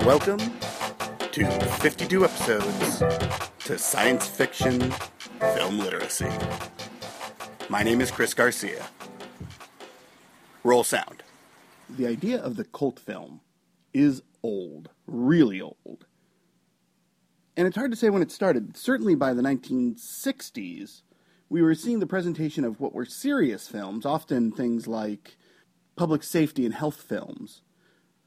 Welcome to 52 episodes to science fiction film literacy. My name is Chris Garcia. Roll sound. The idea of the cult film is old, really old. And it's hard to say when it started. Certainly by the 1960s, we were seeing the presentation of what were serious films, often things like public safety and health films,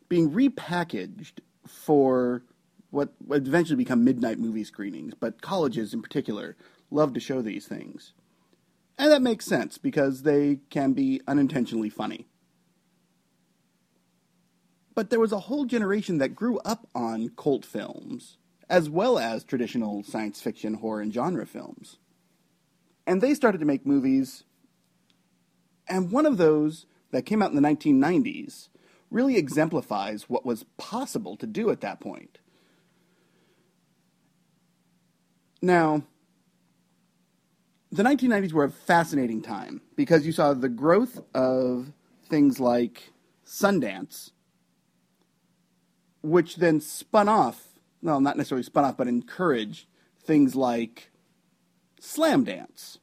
being repackaged for what would eventually become midnight movie screenings, but colleges in particular love to show these things. And that makes sense because they can be unintentionally funny. But there was a whole generation that grew up on cult films, as well as traditional science fiction, horror, and genre films. And they started to make movies, and one of those that came out in the 1990s really exemplifies what was possible to do at that point. Now, the 1990s were a fascinating time because you saw the growth of things like Sundance, which then spun off, well, not necessarily spun off, but encouraged things like Slam Dance.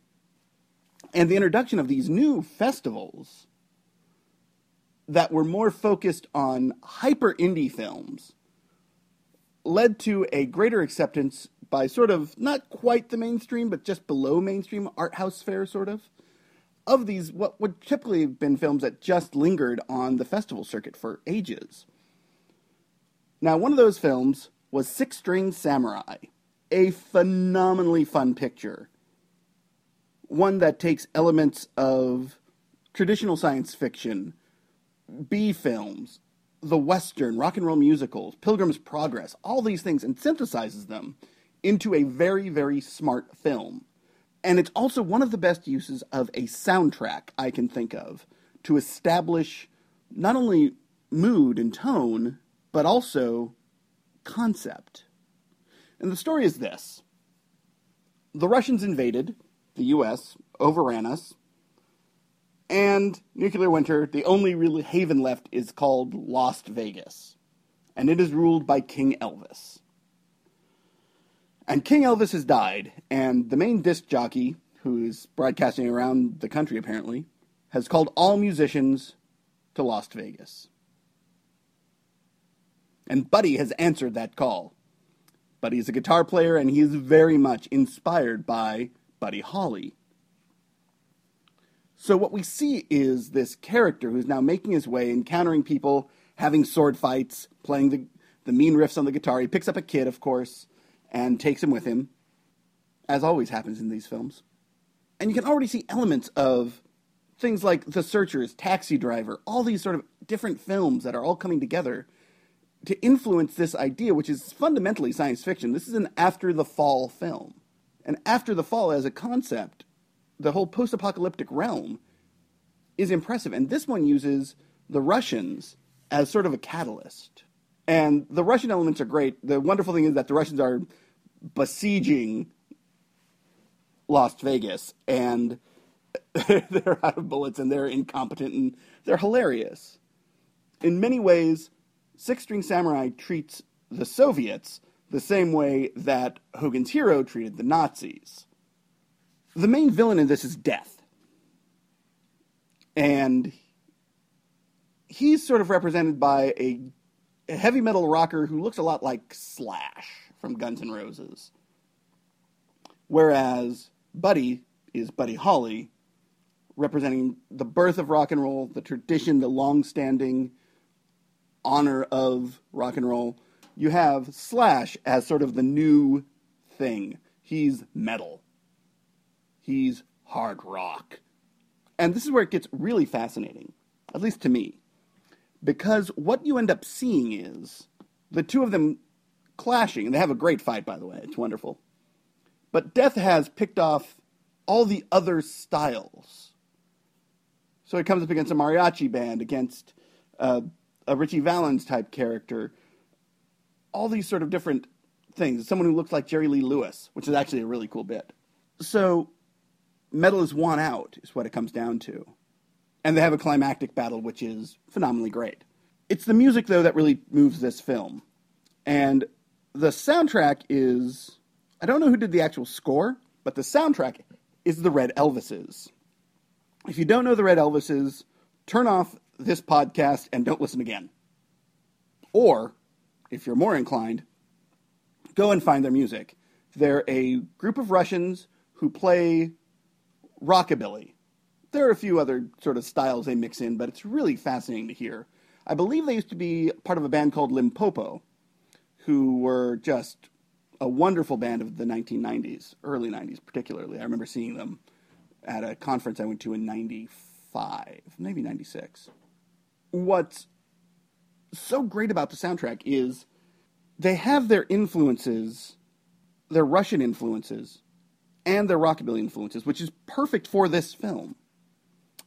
And the introduction of these new festivals that were more focused on hyper indie films led to a greater acceptance by sort of not quite the mainstream, but just below mainstream art house fare, sort of, of these what would typically have been films that just lingered on the festival circuit for ages. Now, one of those films was Six String Samurai, a phenomenally fun picture. One that takes elements of traditional science fiction B films, the Western, rock and roll musicals, Pilgrim's Progress, all these things, and synthesizes them into a very, very smart film. And it's also one of the best uses of a soundtrack I can think of to establish not only mood and tone, but also concept. And the story is this the Russians invaded the US, overran us, and Nuclear Winter, the only real haven left is called Lost Vegas, and it is ruled by King Elvis. And King Elvis has died, and the main disc jockey, who is broadcasting around the country apparently, has called all musicians to Lost Vegas. And Buddy has answered that call. Buddy is a guitar player, and he is very much inspired by Buddy Holly, so what we see is this character who's now making his way, encountering people, having sword fights, playing the, the mean riffs on the guitar. He picks up a kid, of course, and takes him with him, as always happens in these films. And you can already see elements of things like The Searchers, Taxi Driver, all these sort of different films that are all coming together to influence this idea, which is fundamentally science fiction. This is an after the fall film. And after the fall as a concept the whole post-apocalyptic realm is impressive, and this one uses the Russians as sort of a catalyst. And the Russian elements are great. The wonderful thing is that the Russians are besieging Las Vegas, and they're out of bullets, and they're incompetent, and they're hilarious. In many ways, Six String Samurai treats the Soviets the same way that Hogan's Hero treated the Nazis the main villain in this is Death. And he's sort of represented by a, a heavy metal rocker who looks a lot like Slash from Guns N' Roses. Whereas Buddy is Buddy Holly, representing the birth of rock and roll, the tradition, the long standing honor of rock and roll. You have Slash as sort of the new thing. He's metal. He's hard rock. And this is where it gets really fascinating, at least to me. Because what you end up seeing is the two of them clashing, and they have a great fight, by the way. It's wonderful. But Death has picked off all the other styles. So he comes up against a mariachi band, against uh, a Ritchie Valens type character, all these sort of different things. Someone who looks like Jerry Lee Lewis, which is actually a really cool bit. So metal is won out, is what it comes down to. And they have a climactic battle, which is phenomenally great. It's the music, though, that really moves this film. And the soundtrack is I don't know who did the actual score, but the soundtrack is the Red Elvises. If you don't know the Red Elvises, turn off this podcast and don't listen again. Or, if you're more inclined, go and find their music. They're a group of Russians who play rockabilly. There are a few other sort of styles they mix in, but it's really fascinating to hear. I believe they used to be part of a band called Limpopo, who were just a wonderful band of the 1990s, early 90s particularly. I remember seeing them at a conference I went to in 95, maybe 96. What's so great about the soundtrack is they have their influences, their Russian influences, and their rockabilly influences, which is perfect for this film.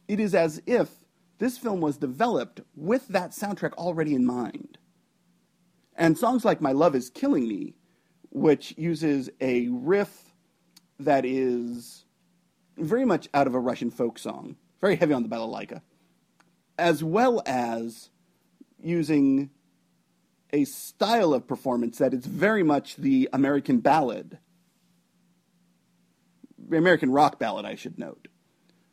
It is as if this film was developed with that soundtrack already in mind. And songs like My Love Is Killing Me which uses a riff that is very much out of a Russian folk song, very heavy on the balalaika, as well as using a style of performance that is very much the American ballad, American rock ballad, I should note.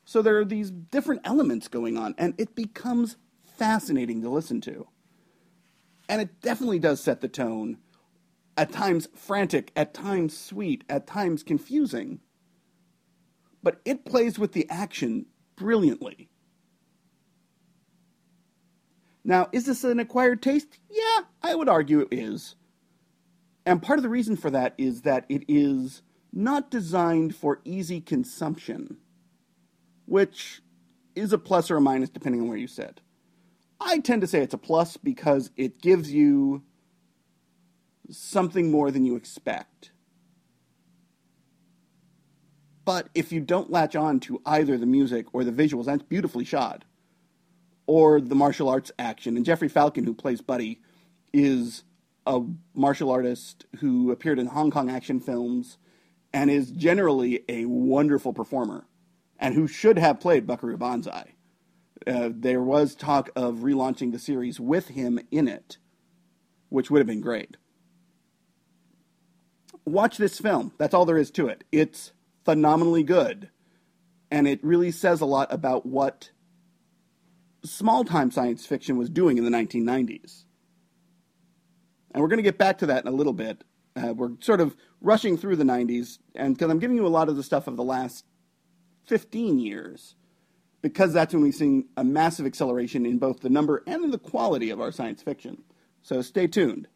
So there are these different elements going on, and it becomes fascinating to listen to. And it definitely does set the tone at times frantic, at times sweet, at times confusing. But it plays with the action brilliantly. Now, is this an acquired taste? Yeah, I would argue it is. And part of the reason for that is that it is not designed for easy consumption, which is a plus or a minus depending on where you sit. I tend to say it's a plus because it gives you something more than you expect. But if you don't latch on to either the music or the visuals, that's beautifully shot, or the martial arts action, and Jeffrey Falcon, who plays Buddy, is a martial artist who appeared in Hong Kong action films and is generally a wonderful performer and who should have played Buckaroo Banzai. Uh, there was talk of relaunching the series with him in it, which would have been great watch this film. That's all there is to it. It's phenomenally good. And it really says a lot about what small time science fiction was doing in the 1990s. And we're going to get back to that in a little bit. Uh, we're sort of rushing through the 90s, and because I'm giving you a lot of the stuff of the last 15 years, because that's when we've seen a massive acceleration in both the number and in the quality of our science fiction. So stay tuned.